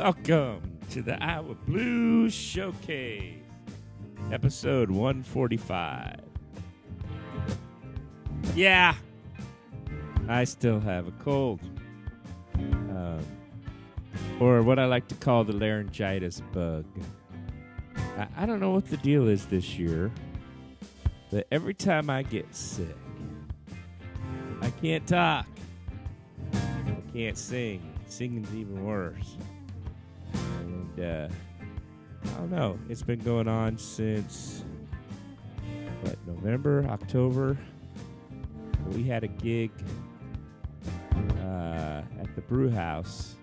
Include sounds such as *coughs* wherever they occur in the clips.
Welcome to the Iowa Blues Showcase, episode 145. Yeah, I still have a cold. Um, or what I like to call the laryngitis bug. I, I don't know what the deal is this year, but every time I get sick, I can't talk. I can't sing. Singing's even worse. Uh, I don't know. It's been going on since what November, October. We had a gig uh, at the brew house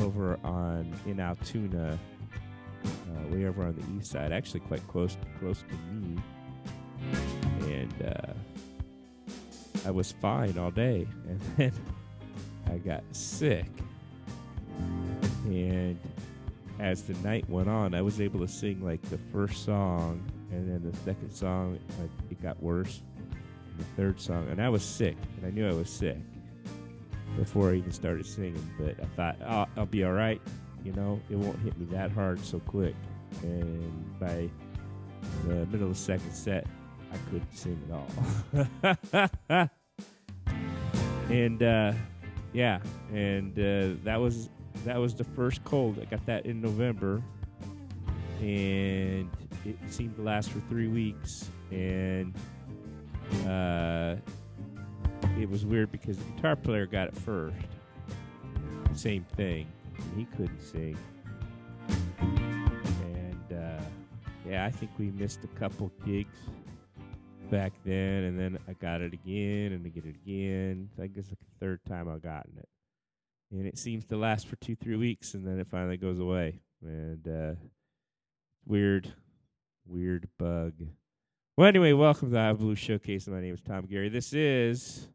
over on in Altoona, uh, way over on the east side, actually quite close close to me. And uh, I was fine all day, *laughs* and then I got sick. And as the night went on, I was able to sing like the first song, and then the second song, like, it got worse. The third song, and I was sick, and I knew I was sick before I even started singing. But I thought, oh, I'll be all right. You know, it won't hit me that hard so quick. And by the middle of the second set, I couldn't sing at all. *laughs* and uh, yeah, and uh, that was that was the first cold. I got that in November, and it seemed to last for three weeks. And uh, it was weird because the guitar player got it first. Same thing. He couldn't sing. And uh, yeah, I think we missed a couple gigs back then, and then I got it again, and I get it again. I guess the third time I've gotten it, and it seems to last for two, three weeks, and then it finally goes away. And uh, weird, weird bug. Well, anyway, welcome to the Blue Showcase. My name is Tom Gary. This is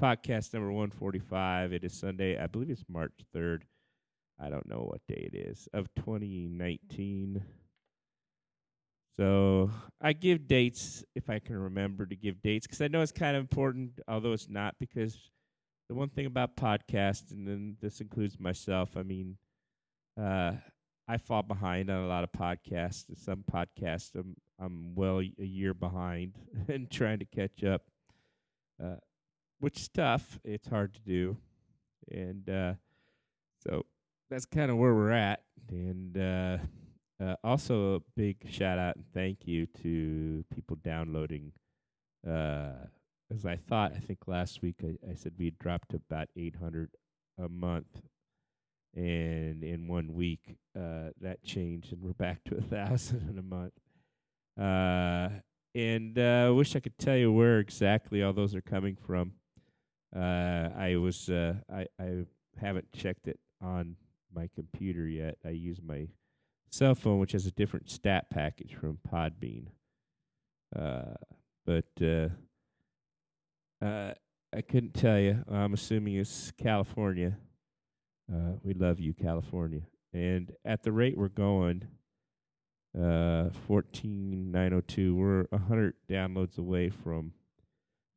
podcast number 145. It is Sunday. I believe it's March 3rd. I don't know what day it is of 2019. So I give dates if I can remember to give dates because I know it's kind of important, although it's not. Because the one thing about podcasts, and then this includes myself, I mean, uh, I fall behind on a lot of podcasts. Some podcasts I'm I'm well a year behind *laughs* and trying to catch up, uh, which is tough. It's hard to do, and uh, so that's kind of where we're at. And uh, uh, also, a big shout out and thank you to people downloading. Uh, as I thought, I think last week I, I said we dropped about 800 a month, and in one week uh, that changed, and we're back to a *laughs* thousand in a month. Uh, and I uh, wish I could tell you where exactly all those are coming from. Uh, I was uh, I I haven't checked it on my computer yet. I use my cell phone, which has a different stat package from Podbean. Uh, but uh, I couldn't tell you. I'm assuming it's California. Uh, we love you, California. And at the rate we're going, uh, 14902, we're 100 downloads away from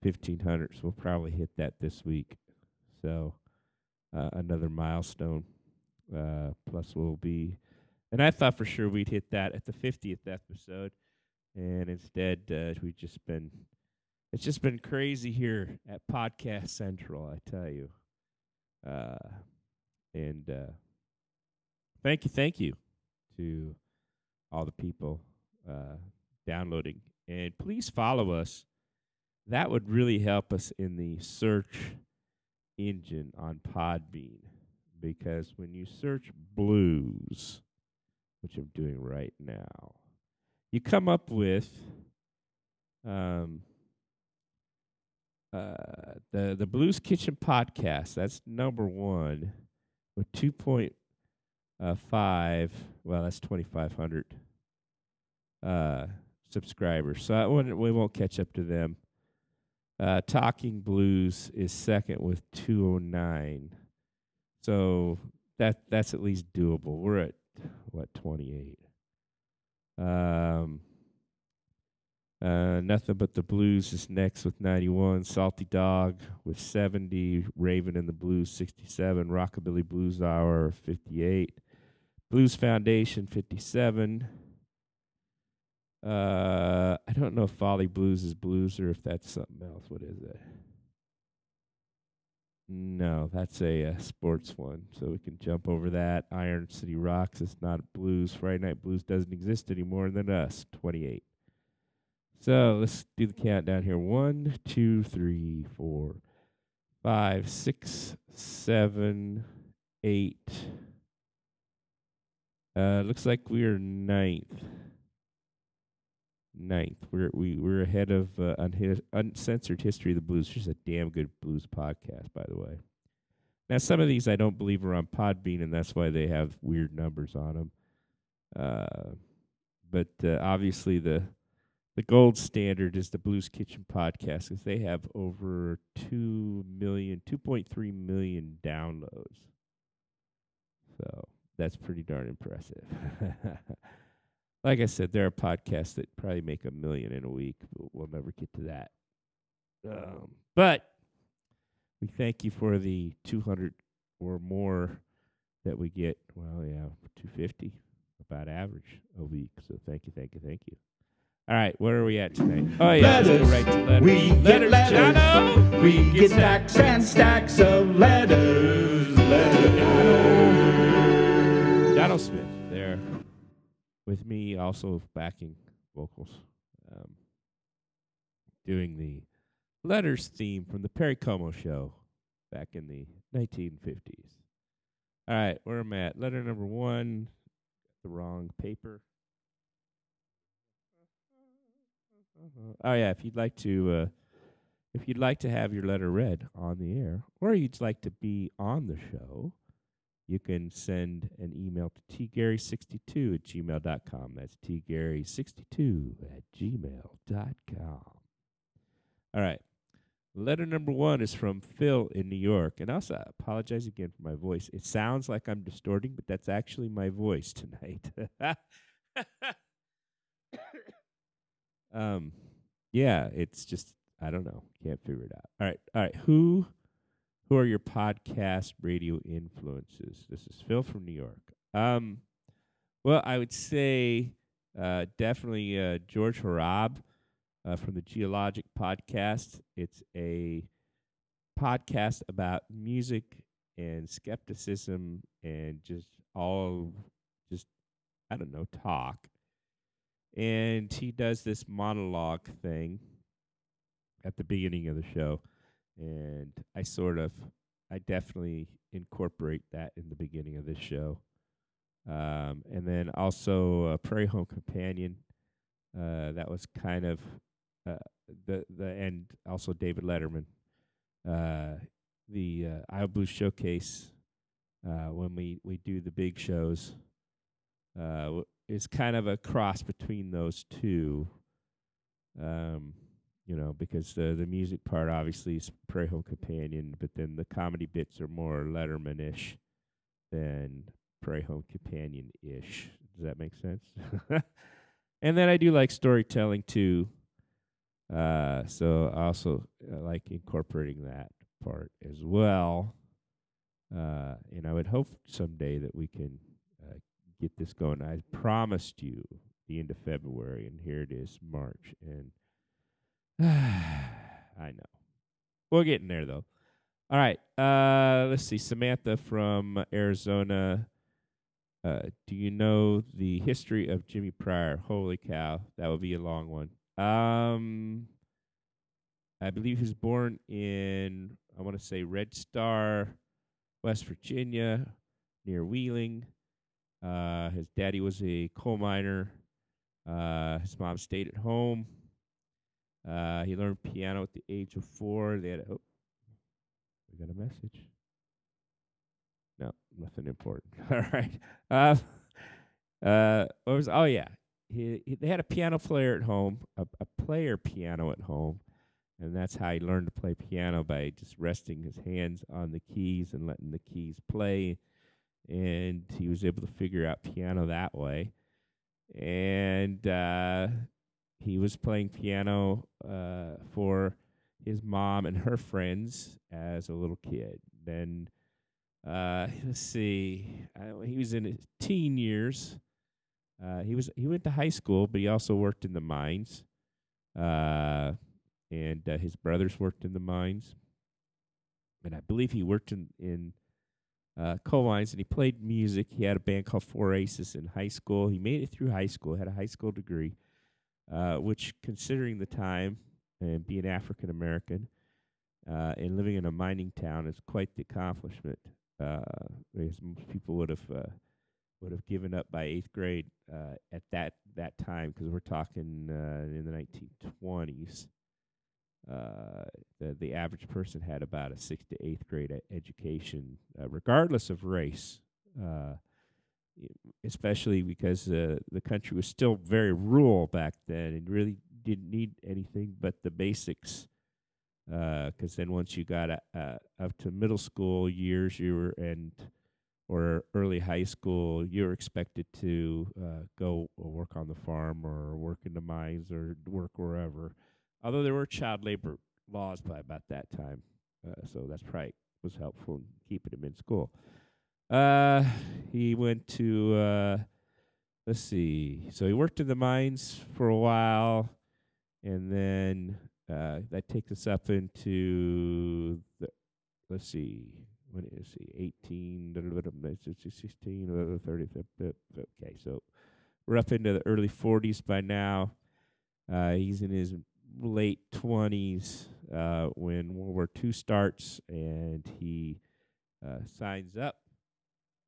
1500. So we'll probably hit that this week. So uh, another milestone. Uh, plus, we'll be and I thought for sure we'd hit that at the 50th episode, and instead uh, we've just been it's just been crazy here at Podcast Central. I tell you, uh, and uh, thank you, thank you to all the people uh, downloading, and please follow us. That would really help us in the search engine on Podbean because when you search blues which I'm doing right now, you come up with um, uh, the the Blues Kitchen podcast. That's number one with two point uh, five. Well, that's twenty five hundred uh, subscribers. So I won't, we won't catch up to them. Uh, Talking Blues is second with two oh nine. So that that's at least doable. We're at what 28 um Uh, Nothing but the Blues is next with 91. Salty Dog with 70. Raven and the Blues 67. Rockabilly Blues Hour 58. Blues Foundation 57. Uh, I don't know if Folly Blues is blues or if that's something else. What is it? No, that's a, uh sports one, so we can jump over that. Iron City Rocks is not blues. Friday Night Blues doesn't exist anymore than us. 28. So let's do the countdown here. One, two, three, four, five, six, seven, eight. Uh, looks like we're ninth. Ninth. We're we we're ahead of uh, Unhi- uncensored history of the blues. Is a damn good blues podcast, by the way. Now some of these I don't believe are on Podbean, and that's why they have weird numbers on them. Uh, but uh, obviously the the gold standard is the Blues Kitchen podcast because they have over 2 million, 2.3 million downloads. So that's pretty darn impressive. *laughs* like I said, there are podcasts that probably make a million in a week, but we'll never get to that. Um, but we thank you for the 200 or more that we get. Well, yeah, 250 about average a week. So thank you, thank you, thank you. All right, where are we at tonight? Oh yeah, Letters. right letters. We get letters, letters. Jono. We get stacks and stacks of letters. Letters. Donald Smith there with me, also backing vocals, um, doing the letters theme from the Perry Como show back in the 1950s. All right, where am I at? Letter number one, the wrong paper. Oh yeah, if you'd like to, uh, if you'd like to have your letter read on the air, or you'd like to be on the show, you can send an email to tgary62 at gmail.com. That's tgary62 at gmail.com. All right. Letter number one is from Phil in New York. And also, I apologize again for my voice. It sounds like I'm distorting, but that's actually my voice tonight. *laughs* um, yeah, it's just, I don't know. Can't figure it out. All right. All right. Who who are your podcast radio influences? This is Phil from New York. Um, well, I would say uh, definitely uh, George Hrab uh, from the Geologic podcast. It's a podcast about music and skepticism and just all just I don't know talk. And he does this monologue thing at the beginning of the show and I sort of, I definitely incorporate that in the beginning of this show. Um, and then also Prairie Home Companion. Uh, that was kind of uh, the the and also David Letterman. Uh, the uh, Iowa Blue Showcase uh, when we we do the big shows uh, w- is kind of a cross between those two. Um, you know, because the the music part obviously is Prairie Home Companion, but then the comedy bits are more Letterman ish than Prairie Home Companion ish. Does that make sense? *laughs* and then I do like storytelling too. Uh, so I also uh, like incorporating that part as well. Uh, and I would hope someday that we can get this going. I promised you the end of February, and here it is, March, and *sighs* I know. We're getting there though. All right. Uh let's see. Samantha from Arizona. Uh do you know the history of Jimmy Pryor? Holy cow. That would be a long one. Um I believe he was born in I want to say Red Star, West Virginia, near Wheeling. Uh his daddy was a coal miner. Uh his mom stayed at home. Uh, he learned piano at the age of four. They had a, oh, we got a message. No, nothing important. *laughs* All right. Uh, uh, what was? Oh yeah, he, he they had a piano player at home, a, a player piano at home, and that's how he learned to play piano by just resting his hands on the keys and letting the keys play, and he was able to figure out piano that way. And uh, he was playing piano uh, for his mom and her friends as a little kid. Then, uh, let's see, he was in his teen years. Uh, he was he went to high school, but he also worked in the mines. Uh, and uh, his brothers worked in the mines, and I believe he worked in in uh, coal mines. And he played music. He had a band called Four Aces in high school. He made it through high school. Had a high school degree, uh, which, considering the time and being African American uh, and living in a mining town, is quite the accomplishment. Uh, because most people would have uh, would have given up by eighth grade uh, at that that time because we're talking uh, in the 1920s. Uh, the the average person had about a sixth to eighth grade education, uh, regardless of race. Uh, especially because uh, the country was still very rural back then and really didn't need anything but the basics. Because then once you got uh, up to middle school years, you were and or early high school, you're expected to uh, go work on the farm or work in the mines or work wherever. Although there were child labor laws by about that time, uh, so that's probably was helpful in keeping him in school. Uh, he went to uh, let's see. So he worked in the mines for a while, and then uh, that takes us up into the let's see when is he? 18, 16, 30. Okay, so we're up into the early 40s by now. Uh, he's in his late 20s uh, when World War II starts, and he uh, signs up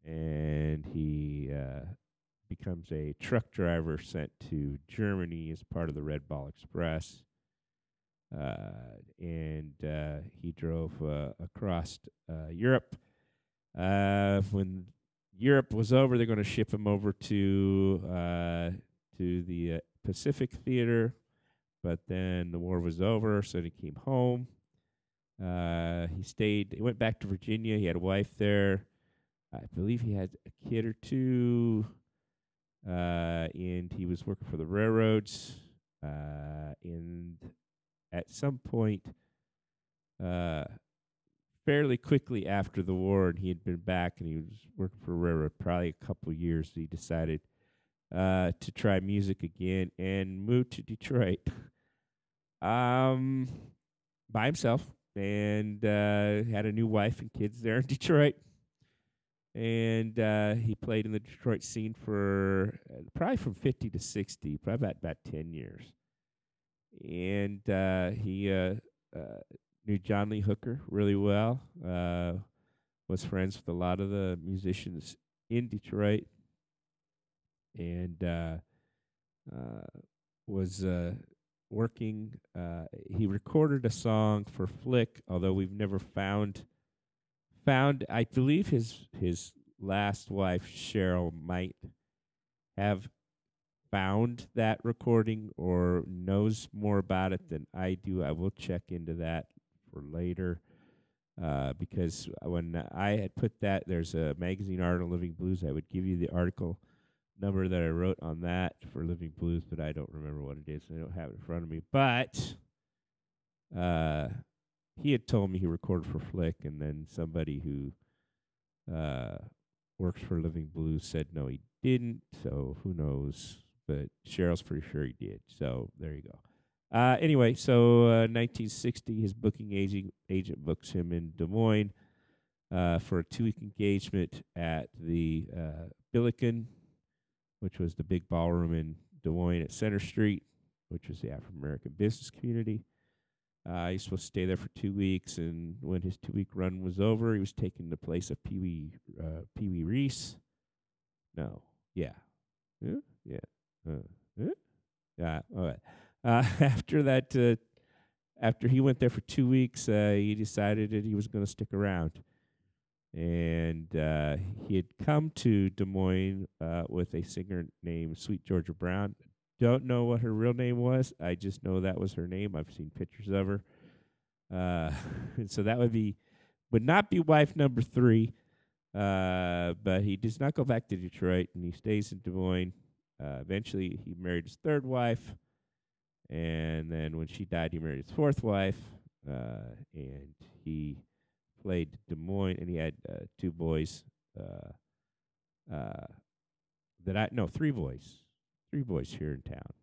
and he uh, becomes a truck driver sent to Germany as part of the Red Ball Express. Uh, and uh, he drove across Europe. When Europe was over, they're going to ship him over to to the Pacific Theater, but then the war was over, so he came home. Uh, he stayed. He went back to Virginia. He had a wife there. I believe he had a kid or two, Uh, and he was working for the railroads. Uh, and at some point, uh, fairly quickly after the war, and he had been back and he was working for railroad probably a couple years. He decided uh, to try music again and moved to Detroit, um, by himself, and uh, had a new wife and kids there in *laughs* Detroit. And uh, he played in the Detroit scene for uh, probably from 50 to 60, probably about, about 10 years and uh, he knew John Lee Hooker really well. Was friends with a lot of the musicians in Detroit, and uh, uh, was working. he recorded a song for Flick, although we've never found found. I believe his his last wife Cheryl might have found that recording or knows more about it than I do, I will check into that for later. Uh, because when I had put that, there's a magazine article, Living Blues. I would give you the article number that I wrote on that for Living Blues, but I don't remember what it is. I don't have it in front of me. But uh, he had told me he recorded for Flick, and then somebody who uh, works for Living Blues said no, he didn't. So who knows? but Cheryl's pretty sure he did. So there you go. Uh, anyway, so uh, 1960, his booking agent, agent books him in Des Moines uh, for a two week engagement at the uh, Billiken, which was the big ballroom in Moines at Center Street, which was the African American business community. Uh, he was supposed to stay there for two weeks, and when his two week run was over, he was taking the place of Pee Wee uh, Pee Wee Reese. No, yeah, yeah, yeah. Uh, yeah. All right. Uh, *laughs* after that, uh, after he went there for two weeks, uh, he decided that he was going to stick around, and uh, he had come to Des Moines uh, with a singer named Sweet Georgia Brown. Don't know what her real name was. I just know that was her name. I've seen pictures of her. *laughs* and so that would be, would not be wife number three. but he does not go back to Detroit, and he stays in Des Moines uh, eventually, he married his third wife, And then when she died, he married his fourth wife, uh, and he played Des Moines, and he had uh, two boys. Uh, uh, that I no three boys, three boys here in town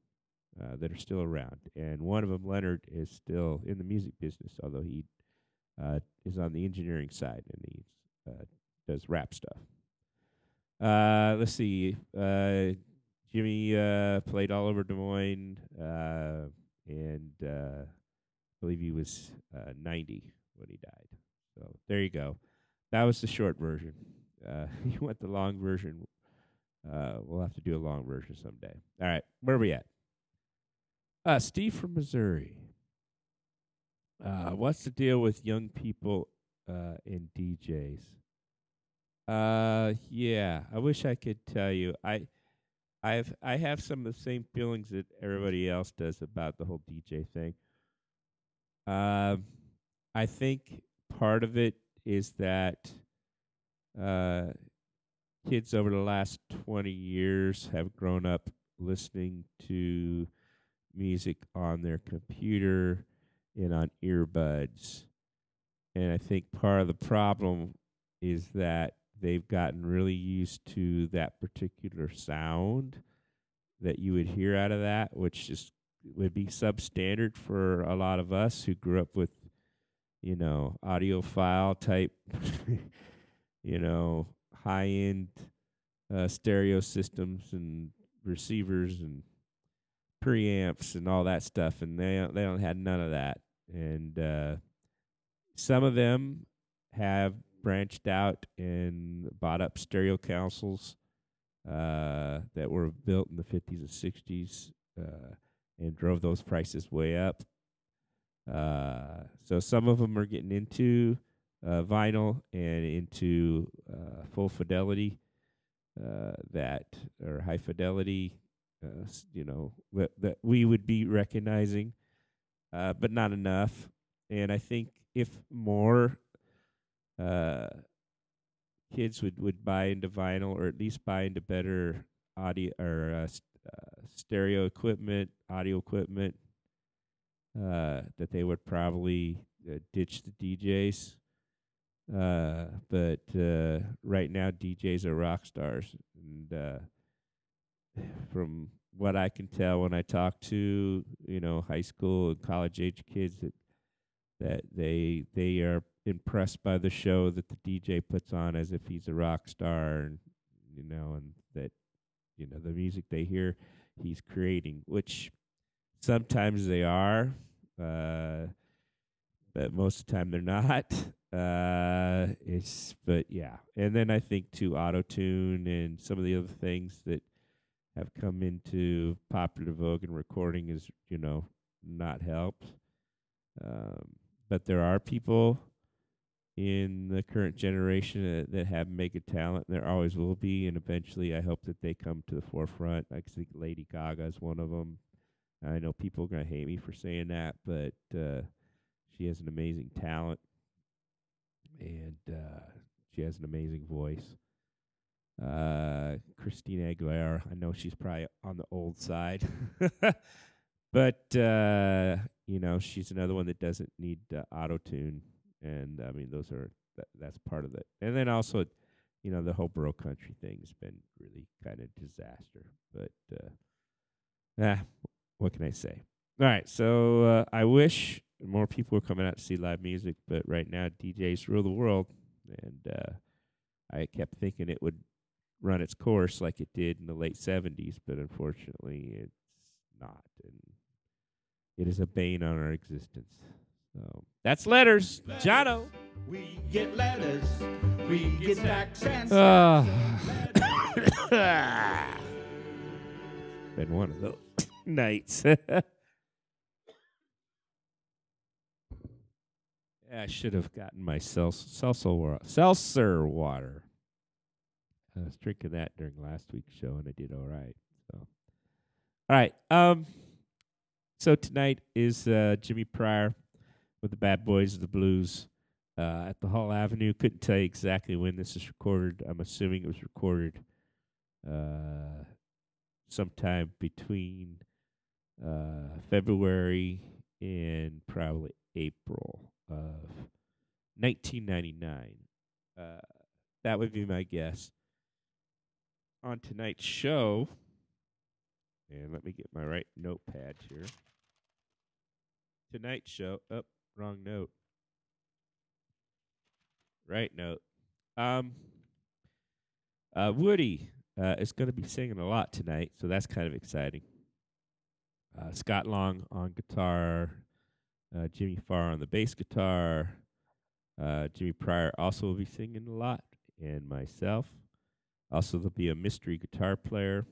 uh, that are still around, and one of them, Leonard, is still in the music business, although he is on the engineering side and he does rap stuff. Let's see. Jimmy uh, played all over Des Moines, uh, and uh, I believe he was uh, 90 when he died. So there you go. That was the short version. Uh, *laughs* you want the long version? Uh, we'll have to do a long version someday. All right, where are we at? Uh, Steve from Missouri. Uh, what's the deal with young people uh, and DJs? Uh, yeah, I wish I could tell you. I, I've I have some of the same feelings that everybody else does about the whole DJ thing. Um, I think part of it is that uh, kids over the last twenty years have grown up listening to music on their computer and on earbuds. And I think part of the problem is that they've gotten really used to that particular sound that you would hear out of that, which just would be substandard for a lot of us who grew up with, you know, audiophile type, *laughs* you know, high end uh, stereo systems and receivers and preamps and all that stuff, and they they don't have none of that. And uh, some of them have branched out and bought up stereo consoles uh, that were built in the 50s and 60s uh, and drove those prices way up. Uh, so some of them are getting into uh, vinyl and into uh, full fidelity uh, that or high fidelity uh, you know, that, that we would be recognizing, but not enough. And I think if more kids would, would buy into vinyl or at least buy into better audio or st- stereo equipment, audio equipment, uh, that they would probably uh, ditch the DJs. Uh, but uh, right now, DJs are rock stars, and uh, *sighs* from what I can tell when I talk to you know high school and college age kids that that they they are impressed by the show that the DJ puts on as if he's a rock star and you know and that you know the music they hear he's creating which sometimes they are uh but most of the time they're not *laughs* uh it's but yeah and then i think to auto tune and some of the other things that have come into popular vogue and recording is you know not helped. Um, but there are people in the current generation that, that have mega talent. There always will be, and eventually, I hope that they come to the forefront. I think Lady Gaga is one of them. I know people are gonna hate me for saying that, but uh, she has an amazing talent, and uh, she has an amazing voice uh, Christina Aguilera. I know she's probably on the old side, *laughs* but uh, you know she's another one that doesn't need uh, auto tune, and I mean those are that, that's part of it. And then also, you know, the whole bro country thing has been really kind of disaster. But uh, ah, what can I say? All right, so uh, I wish more people were coming out to see live music, but right now DJs rule the world, and uh, I kept thinking it would run its course like it did in the late 70s, but unfortunately it's not. And it is a bane on our existence. So that's letters. Jono. We get letters. We get stacks and Uh, *coughs* been one of those nights. *laughs* I should have gotten my sel- seltzer water. I was drinking that during last week's show, and I did all right. So, all right. Um, so tonight is uh, Jimmy Pryor with the Bad Boys of the Blues uh, at the Hull Avenue. Couldn't tell you exactly when this is recorded. I'm assuming it was recorded uh, sometime between uh, February, and probably April of 1999. Uh, that would be my guess. On tonight's show, and let me get my right notepad here. Tonight's show, up, oh, wrong note. Right note. Um, uh, Woody uh, is going to be singing a lot tonight, so that's kind of exciting. Uh, Scott Long on guitar, uh, Jimmy Farr on the bass guitar, uh, Jimmy Pryor also will be singing a lot, and myself. Also, there'll be a mystery guitar player,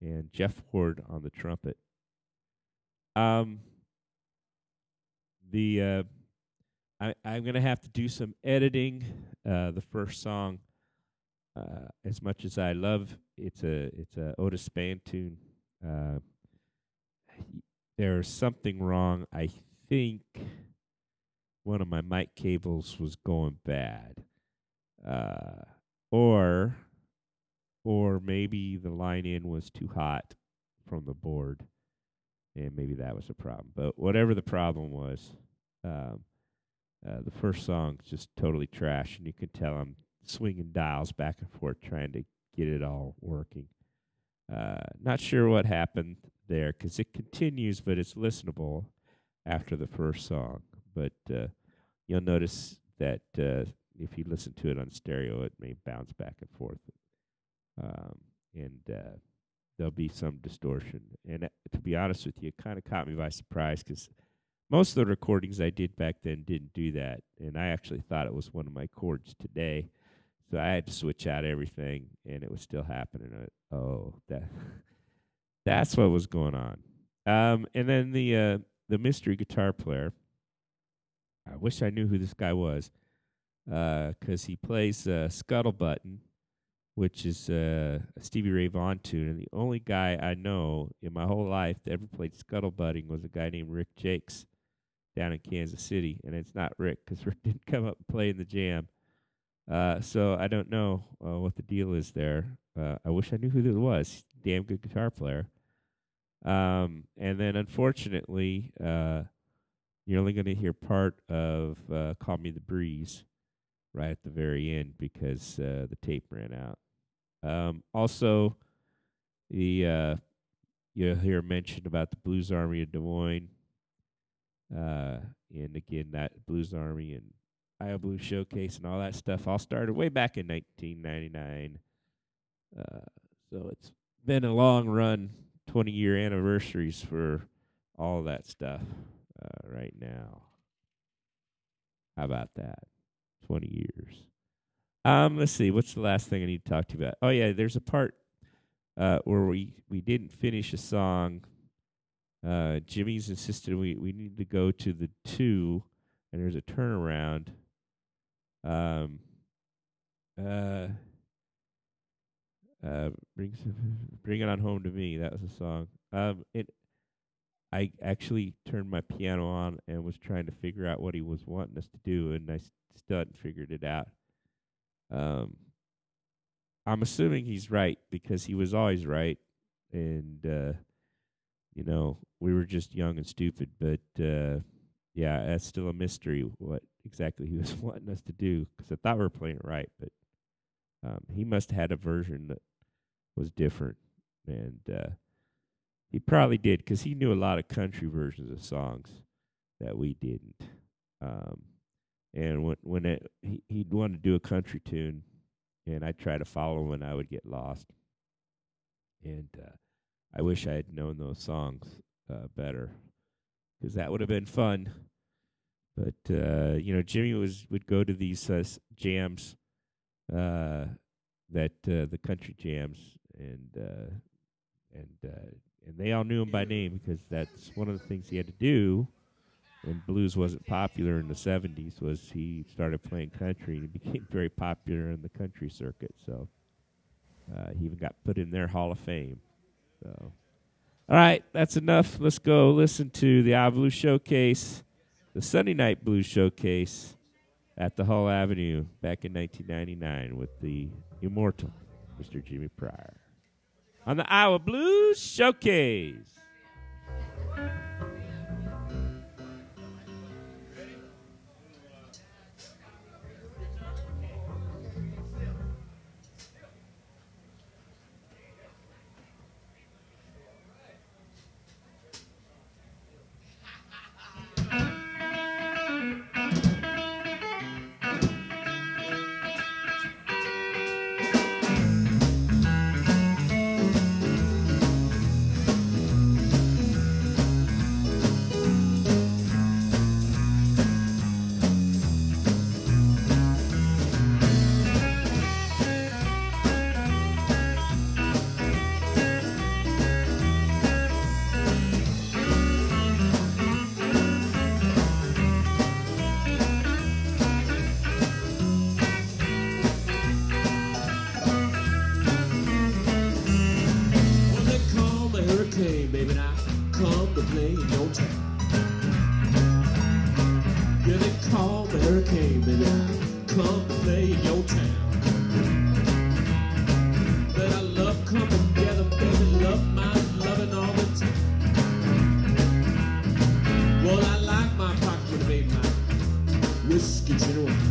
and Jeff Ward on the trumpet. Um, the uh, I, I'm gonna have to do some editing. Uh, the first song, uh, as much as I love, it's a it's a Otis Spann tune. Uh, there's something wrong. I think one of my mic cables was going bad, uh, or or maybe the line in was too hot from the board, and maybe that was a problem. But whatever the problem was, um, uh, the first song's just totally trash, and you can tell I'm swinging dials back and forth trying to get it all working. Uh, not sure what happened there because it continues, but it's listenable after the first song. But uh, you'll notice that uh, if you listen to it on stereo, it may bounce back and forth, um, and uh, there'll be some distortion. And uh, to be honest with you, it kind of caught me by surprise because most of the recordings I did back then didn't do that, and I actually thought it was one of my chords today. So I had to switch out everything, and it was still happening. oh, that that's what was going on. Um, and then the uh, the mystery guitar player. I wish I knew who this guy was, because uh, he plays uh, Scuttle Buttin', which is uh, a Stevie Ray Vaughan tune. And the only guy I know in my whole life that ever played Scuttle Buttin' was a guy named Rick Jakes down in Kansas City. And it's not Rick, because *laughs* Rick didn't come up and play in the jam. Uh, so I don't know uh, what the deal is there. Uh, I wish I knew who it was. Damn good guitar player. Um, and then unfortunately, uh, you're only going to hear part of uh, "Call Me the Breeze" right at the very end because uh, the tape ran out. Um, also, the you'll hear mention about the Blues Army of Des Moines, and again that Blues Army and Iowa Blues Showcase and all that stuff all started way back in 1999. Uh, so it's been a long run, 20 year anniversaries for all that stuff uh, right now. How about that? 20 years. Um, let's see. What's the last thing I need to talk to you about? Oh yeah, there's a part uh, where we we didn't finish a song. Uh, Jimmy's insisted we we need to go to the two, and there's a turnaround. Um, uh, uh, brings *laughs* bring it on home to me. That was a song. Um, it. I actually turned my piano on and was trying to figure out what he was wanting us to do, and I st- still hadn't figured it out. Um, I'm assuming he's right because he was always right, and uh, you know we were just young and stupid. But uh, yeah, that's still a mystery what exactly he was *laughs* wanting us to do because I thought we were playing it right, but um, he must have had a version that was different, and uh, he probably did because he knew a lot of country versions of songs that we didn't. Um, and when when it, he he'd want to do a country tune, and I'd try to follow him, and I would get lost. And uh, I wish I had known those songs uh, better because that would have been fun. But uh, you know, Jimmy was would go to these uh, jams, uh, that uh, the country jams, and uh, and uh, and they all knew him by name because that's one of the things he had to do when blues wasn't popular in the 70s was he started playing country and he *laughs* became very popular in the country circuit. So uh, he even got put in their hall of fame. So all right that's enough. Let's go listen to the Blues Showcase the Sunday Night Blues Showcase at the Hull Avenue back in 1999 with the immortal Mr. Jimmy Pryor on the Iowa Blues Showcase. call Mary Kay, and I come play in your town. But I love coming together, baby, love my loving all the time. Well, I like my pocket, baby, my whiskey, you know.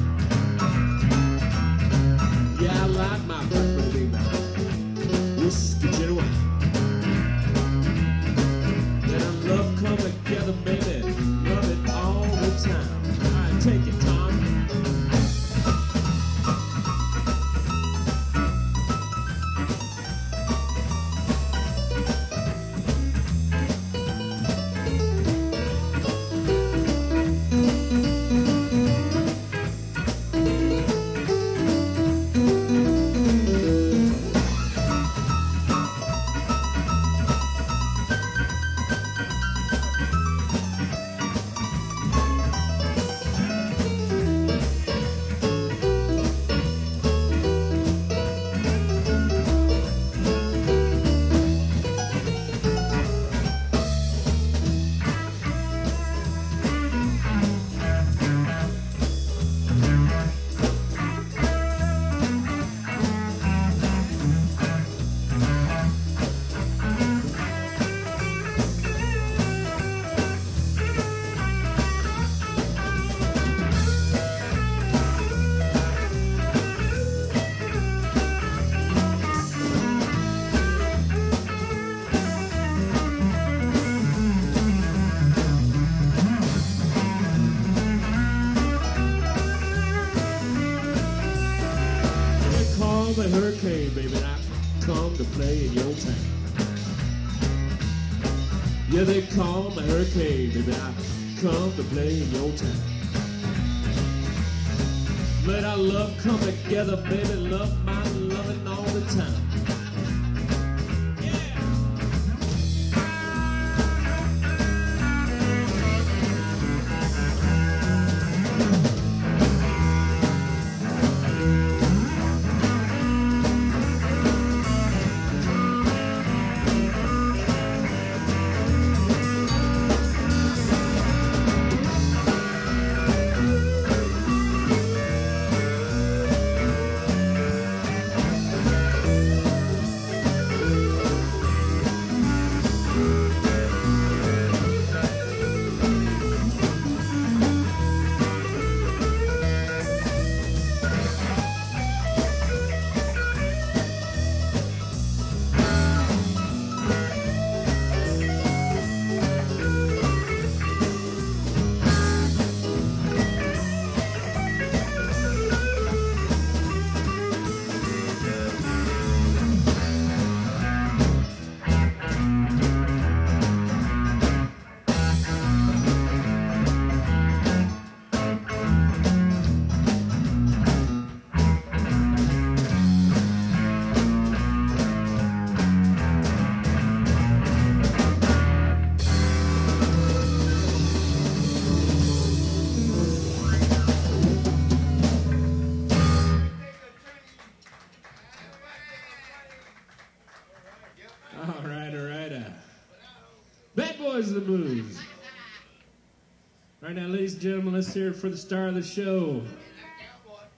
ladies and gentlemen, let's hear it for the star of the show.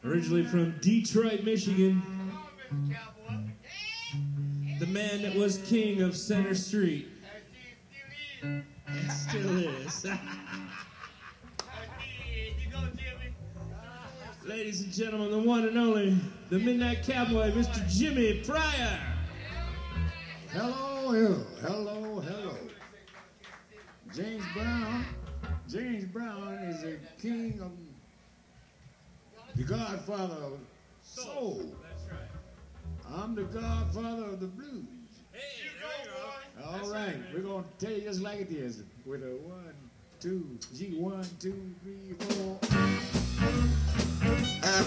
Originally from Detroit, Michigan. The man that was king of Center Street. And still is. *laughs* Ladies and gentlemen, the one and only, the Midnight Cowboy, Mr. Jimmy Pryor. Hello, hello, hello, hello. James Brown. James Brown is the king of the godfather of soul. That's right. I'm the godfather of the blues. All right, we're gonna tell you just like it is with a one, two, G one, two, three, four. Uh,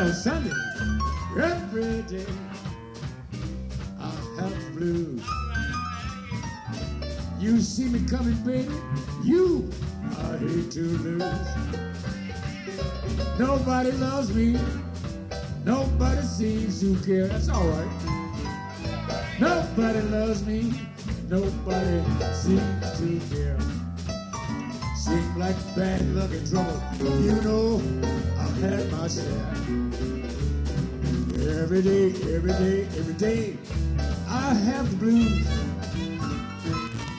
On every day I have blues. You see me coming, baby, you I hate to lose. Nobody loves me, nobody seems to care. That's all right. Nobody loves me, nobody seems to care. Seem like bad luck and trouble. You know, had my share. Every day, every day, every day, I have the blues.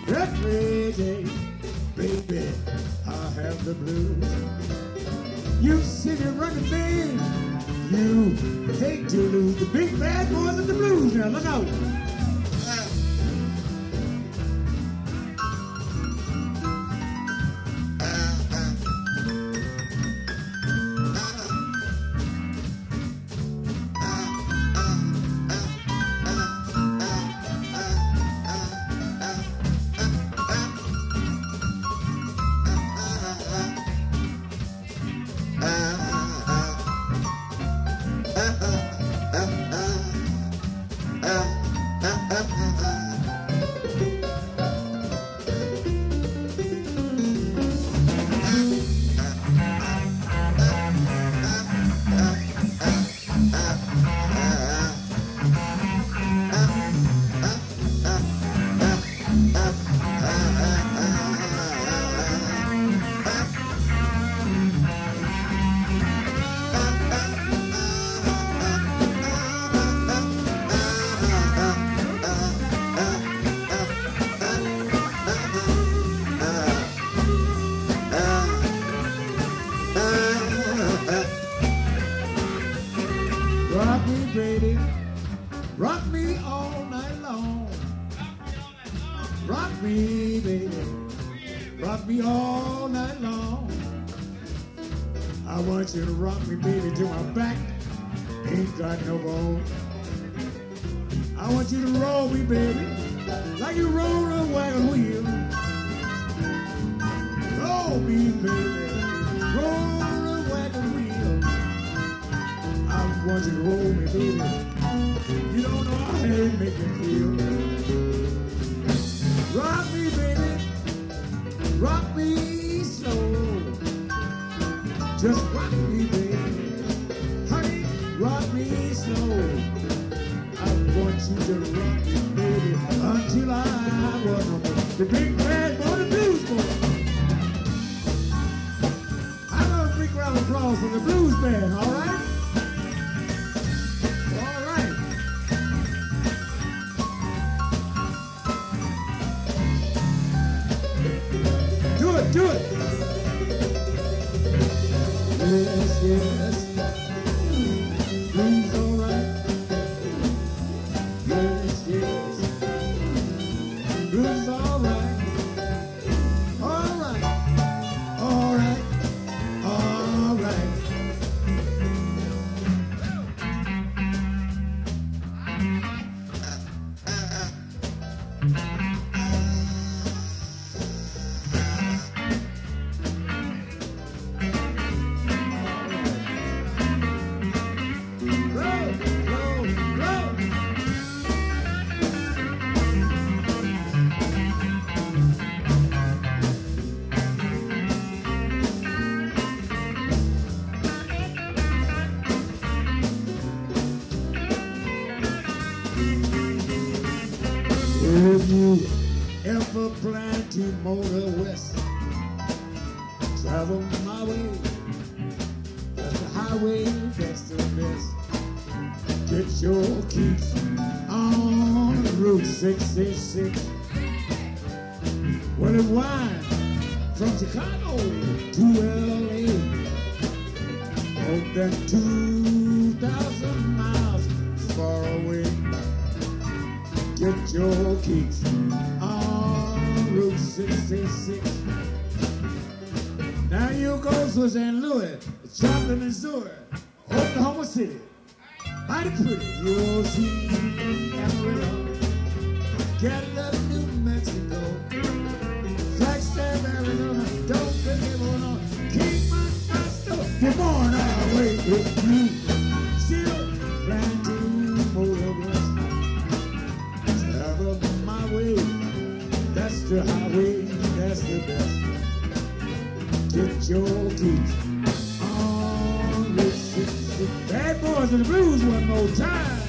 Every day, baby, I have the blues. You me running, baby. You hate to lose the big bad boys of the blues. Now look out. Ever plan to motor west, to St. Louis, Joplin, Missouri, Oklahoma City. Mighty pretty, see Amarillo, Gallup, New Mexico, Flagstaff, Arizona. Don't forget on, keep my faster. Come on away with you. Still plan to motor. Travel my way, that's the highway, that's the best. Get your on Route 66. Bad boys and the blues one more time.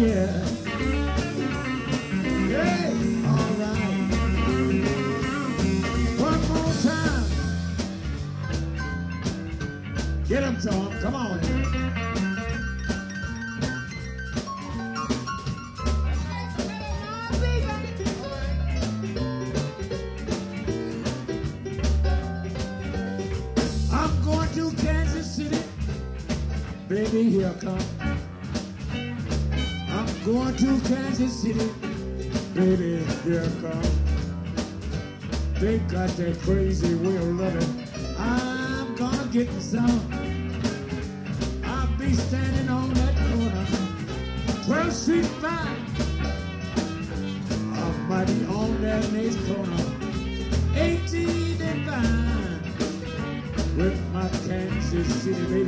Yeah. Hey, all right. One more time. Get him, Tom. Come on. I'm going to Kansas City. Baby, here I come to Kansas City, baby, here I come. They got that crazy way of loving. I'm gonna get some. I'll be standing on that corner, 12th Street 5. I might be on that next corner, 18th and 5. With my Kansas City baby.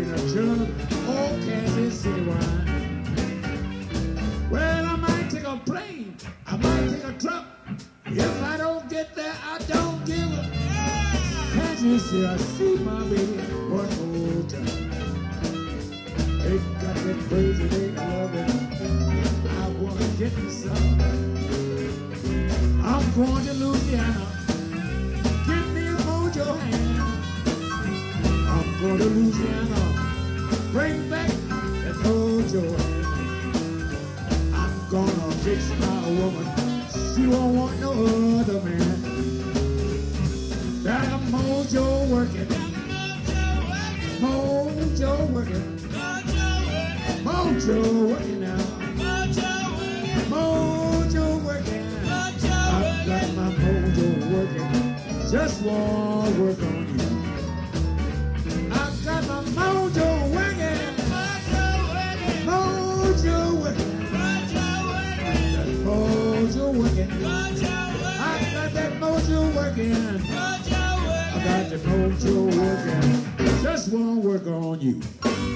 work on you.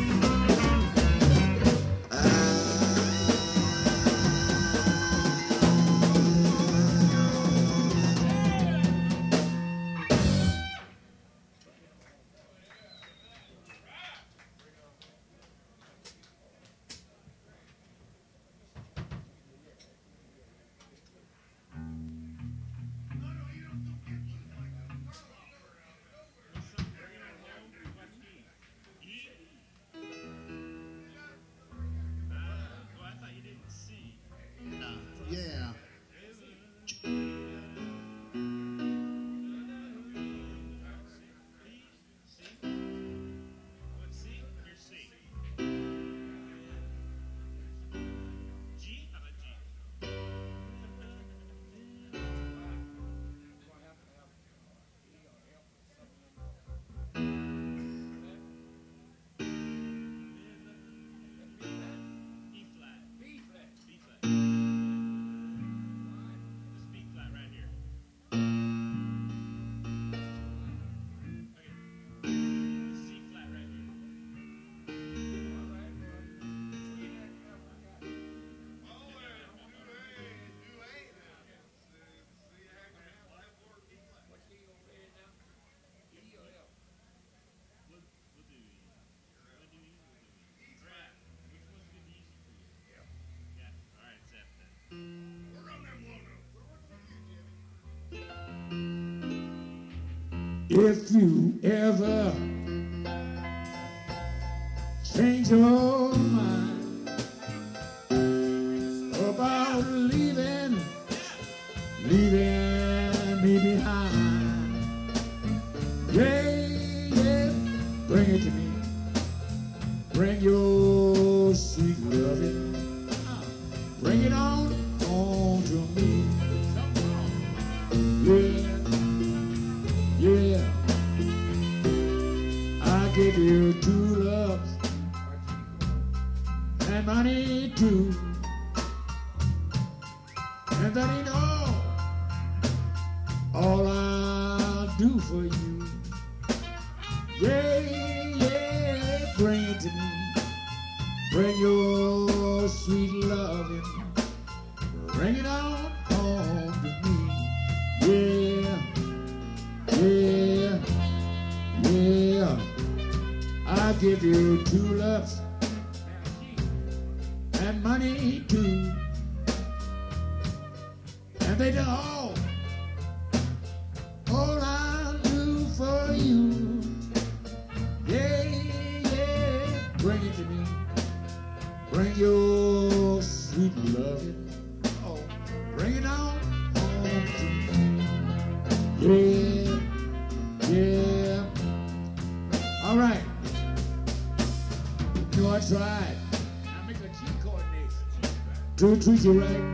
If you ever change your mind about leaving, leaving me behind, yeah, yeah, bring it to me. Bring your sweet loving, bring it on, on to me. Yeah. you do. treat you right.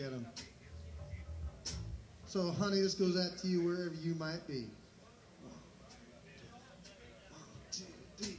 get them. So, honey, this goes out to you wherever you might be. One, two, three.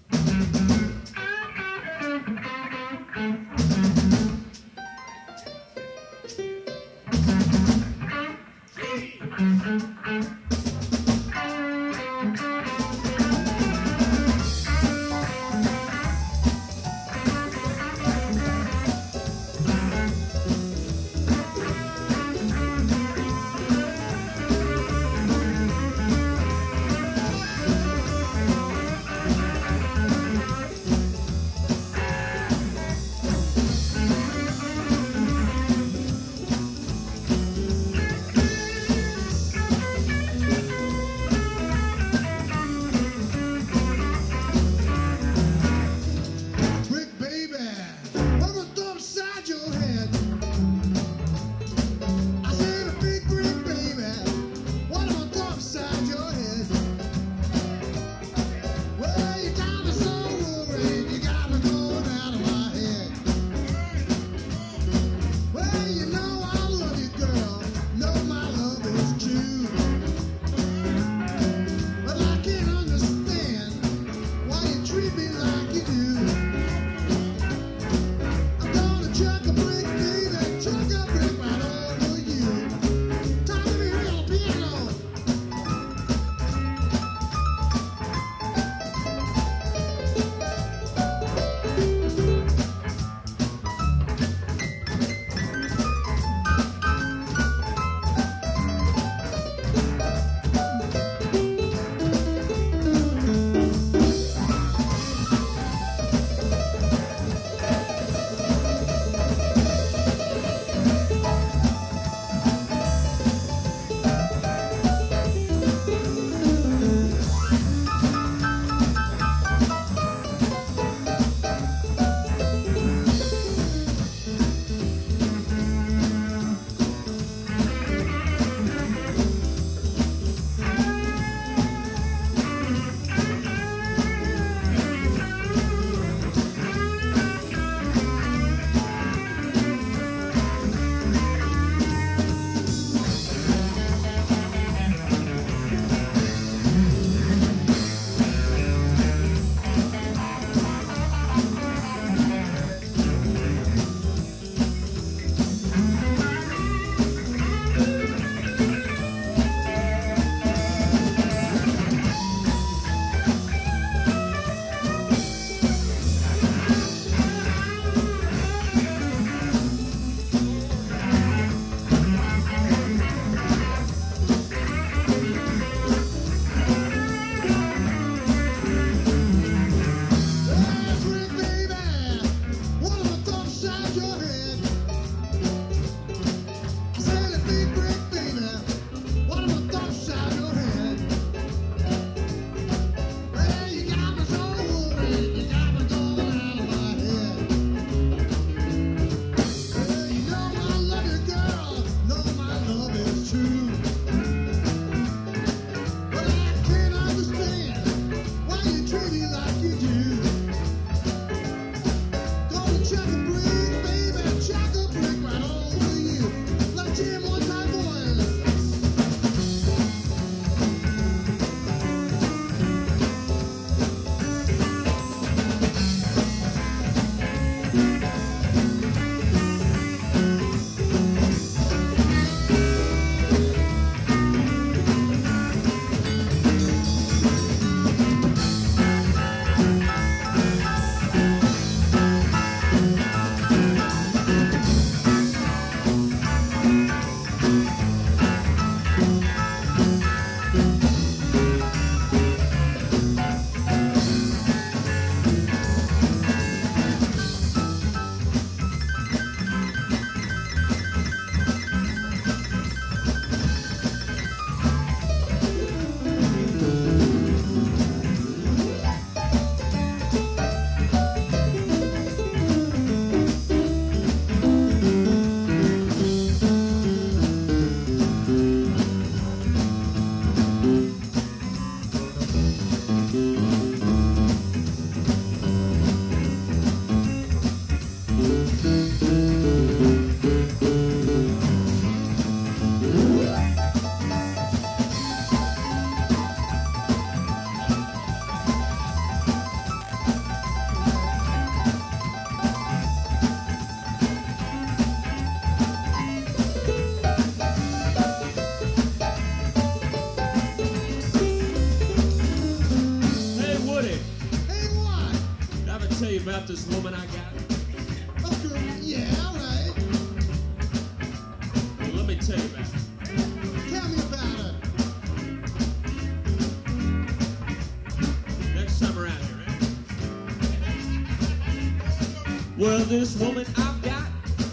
This woman I've got,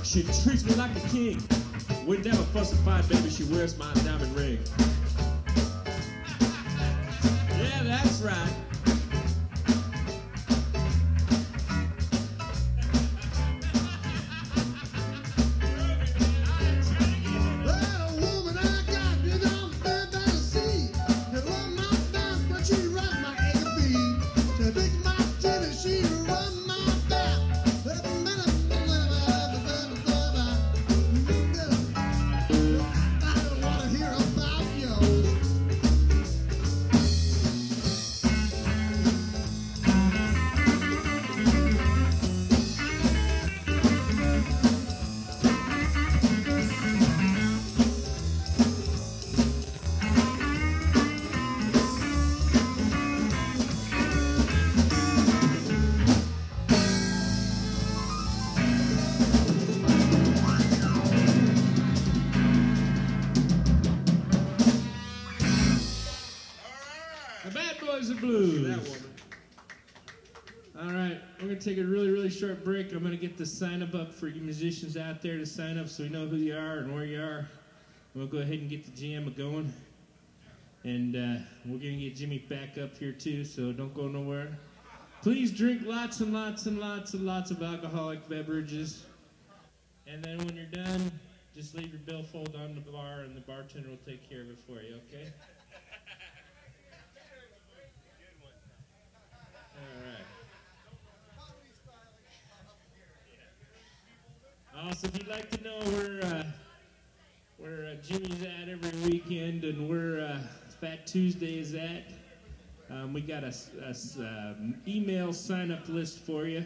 she treats me like a king. We never fuss and fight, baby. She wears my take a really, really short break. I'm gonna get the sign up up for you musicians out there to sign up so we know who you are and where you are. We'll go ahead and get the jam going, and uh, we're gonna get Jimmy back up here too. So don't go nowhere. Please drink lots and lots and lots and lots of alcoholic beverages, and then when you're done, just leave your billfold on the bar, and the bartender will take care of it for you. Okay? *laughs* All right. Also, if you'd like to know where uh, where uh, Jimmy's at every weekend and where uh, Fat Tuesday is at, um, we got a, a um, email sign up list for you.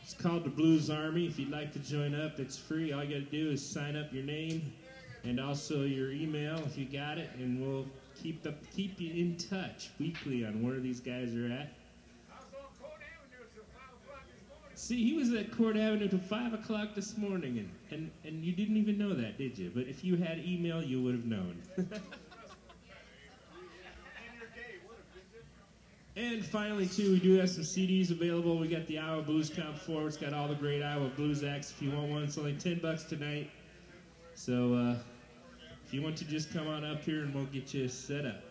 It's called the Blues Army. If you'd like to join up, it's free. All you got to do is sign up your name and also your email if you got it, and we'll keep up, keep you in touch weekly on where these guys are at. See, he was at Court Avenue till five o'clock this morning, and, and, and you didn't even know that, did you? But if you had email, you would have known. *laughs* and finally, too, we do have some CDs available. We got the Iowa Blues Comp 4. It's got all the great Iowa blues acts. If you want one, it's only ten bucks tonight. So uh, if you want to, just come on up here, and we'll get you set up.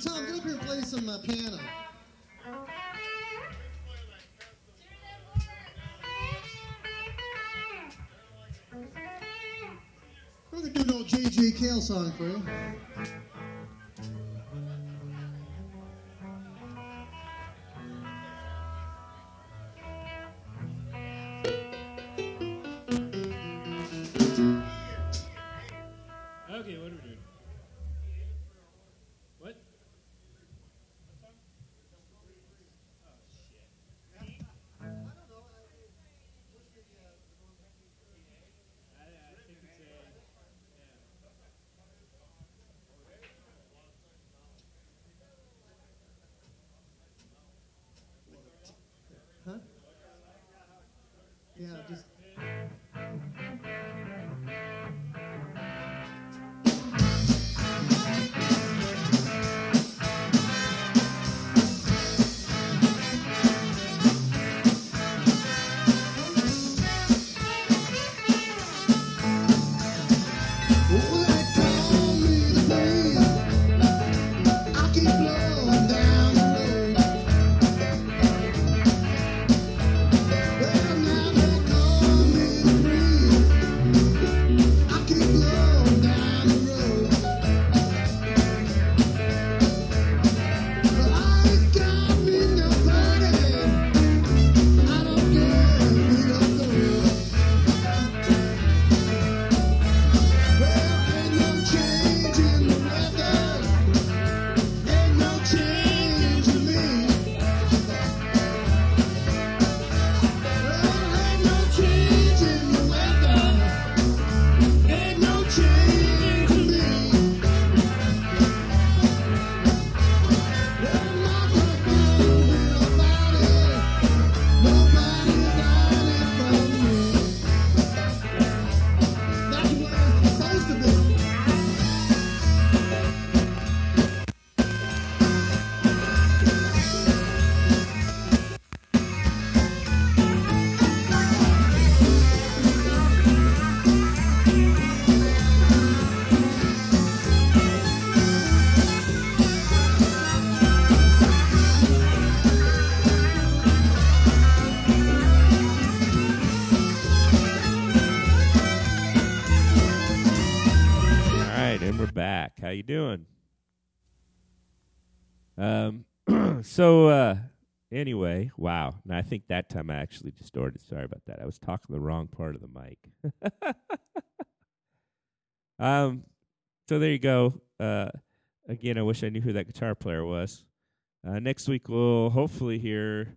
Tom, get up here and play some uh, piano. We're gonna do an old J.J. Cale song for you. Um. *clears throat* so uh, anyway, wow. Now I think that time I actually distorted. Sorry about that. I was talking the wrong part of the mic. *laughs* um. So there you go. Uh, again, I wish I knew who that guitar player was. Uh, next week we'll hopefully hear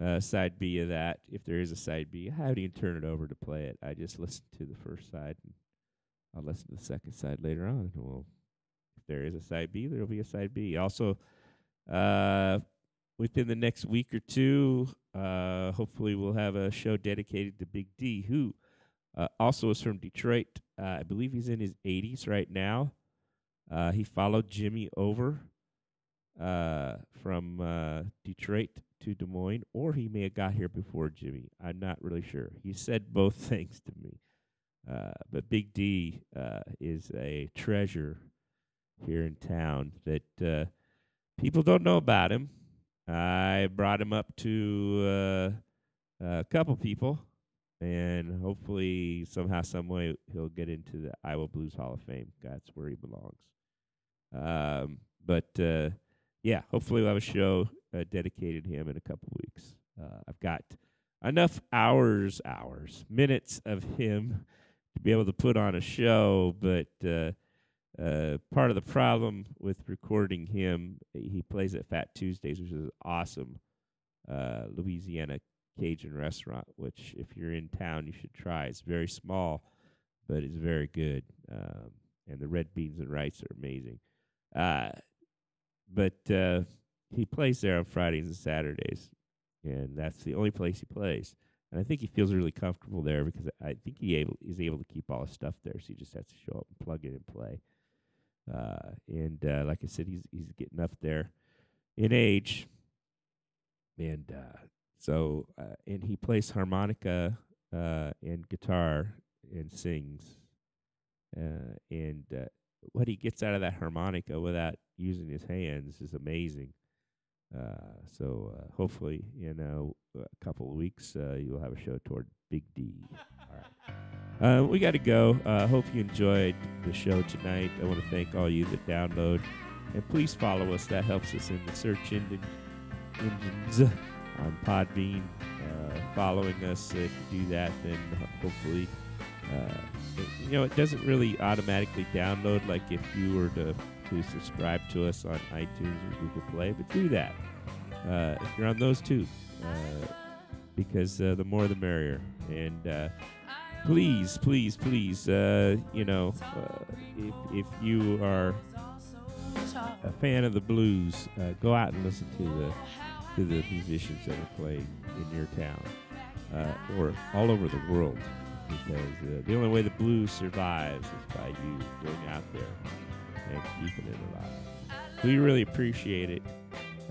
uh, side B of that, if there is a side B. I haven't even turned it over to play it. I just listened to the first side. And I'll listen to the second side later on. We'll, if there is a side B, there'll be a side B. Also, uh, within the next week or two, uh, hopefully we'll have a show dedicated to Big D, who uh, also is from Detroit. Uh, I believe he's in his 80s right now. Uh, he followed Jimmy over uh, from Detroit to Des Moines, or he may have got here before Jimmy. I'm not really sure. He said both *laughs* things to me. Uh, but Big D uh, is a treasure here in town that uh, people don't know about him. I brought him up to uh, a couple people, and hopefully somehow, some way, he'll get into the Iowa Blues Hall of Fame. That's where he belongs. Um, but uh, yeah, hopefully we'll have a show uh, dedicated to him in a couple weeks. Uh, I've got enough hours, hours, minutes of him to be able to put on a show, but uh, part of the problem with recording him, he plays at Fat Tuesdays, which is awesome uh, Louisiana Cajun restaurant, which if you're in town, you should try. It's very small, but it's very good, um, and the red beans and rice are amazing. Uh, but uh, he plays there on Fridays and Saturdays, and that's the only place he plays. And I think he feels really comfortable there because I think he able is able to keep all his stuff there. So he just has to show up and plug in and play. Uh, and uh, like I said, he's he's getting up there in age, and uh, so uh, and he plays harmonica uh, and guitar and sings. Uh, and what he gets out of that harmonica without using his hands is amazing. Uh, so hopefully, you know, a couple of weeks uh, you'll have a show toward Big D. All right. Uh, we got to go. Uh, hope you enjoyed the show tonight. I want to thank all you that download, and please follow us. That helps us in the search engine engines on Podbean. Uh, following us, if you do that, then hopefully, uh, it- you know, it doesn't really automatically download like if you were to to subscribe to us on iTunes or Google Play, but do that uh, if you're on those two, uh, because uh, the more the merrier. And uh, please, please, please, uh, you know, uh, if, if you are a fan of the blues, uh, go out and listen to the to the musicians that are playing in your town uh, or all over the world. Because the only way the blues survives is by you going out there and keeping it alive. We really appreciate it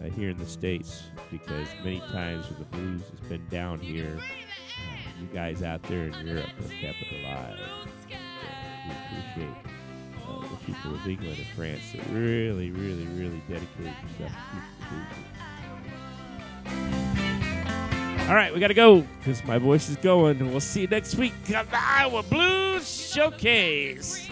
uh, here in the States because many times when the blues has been down here, uh, you guys out there in Europe have kept it alive. We appreciate uh, the people of England and France that really, really, really dedicate themselves to keep the blues. All right, we got to go because my voice is going. We'll see you next week on the Iowa Blues Showcase.